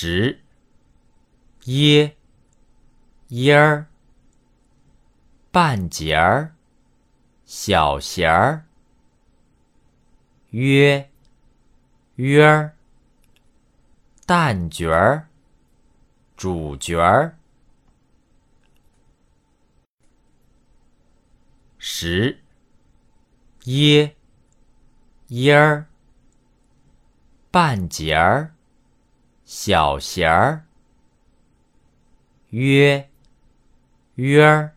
十耶耶儿半截儿小弦儿约约儿旦角儿主角儿。十耶耶儿半截儿小弦儿约约儿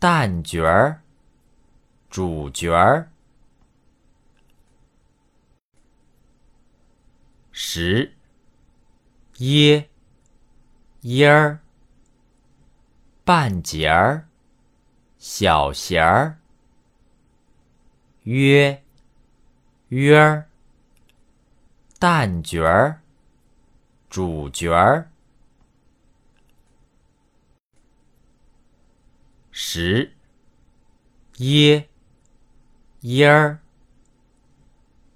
旦角儿主角儿十耶耶儿半截儿小弦儿约约儿旦角儿主角儿十耶耶儿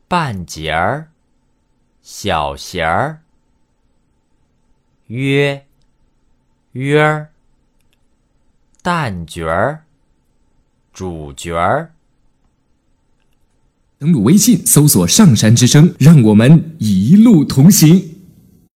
半截儿小弦儿约约儿蛋角儿主角儿。登录微信，搜索“上山之声”，让我们一路同行。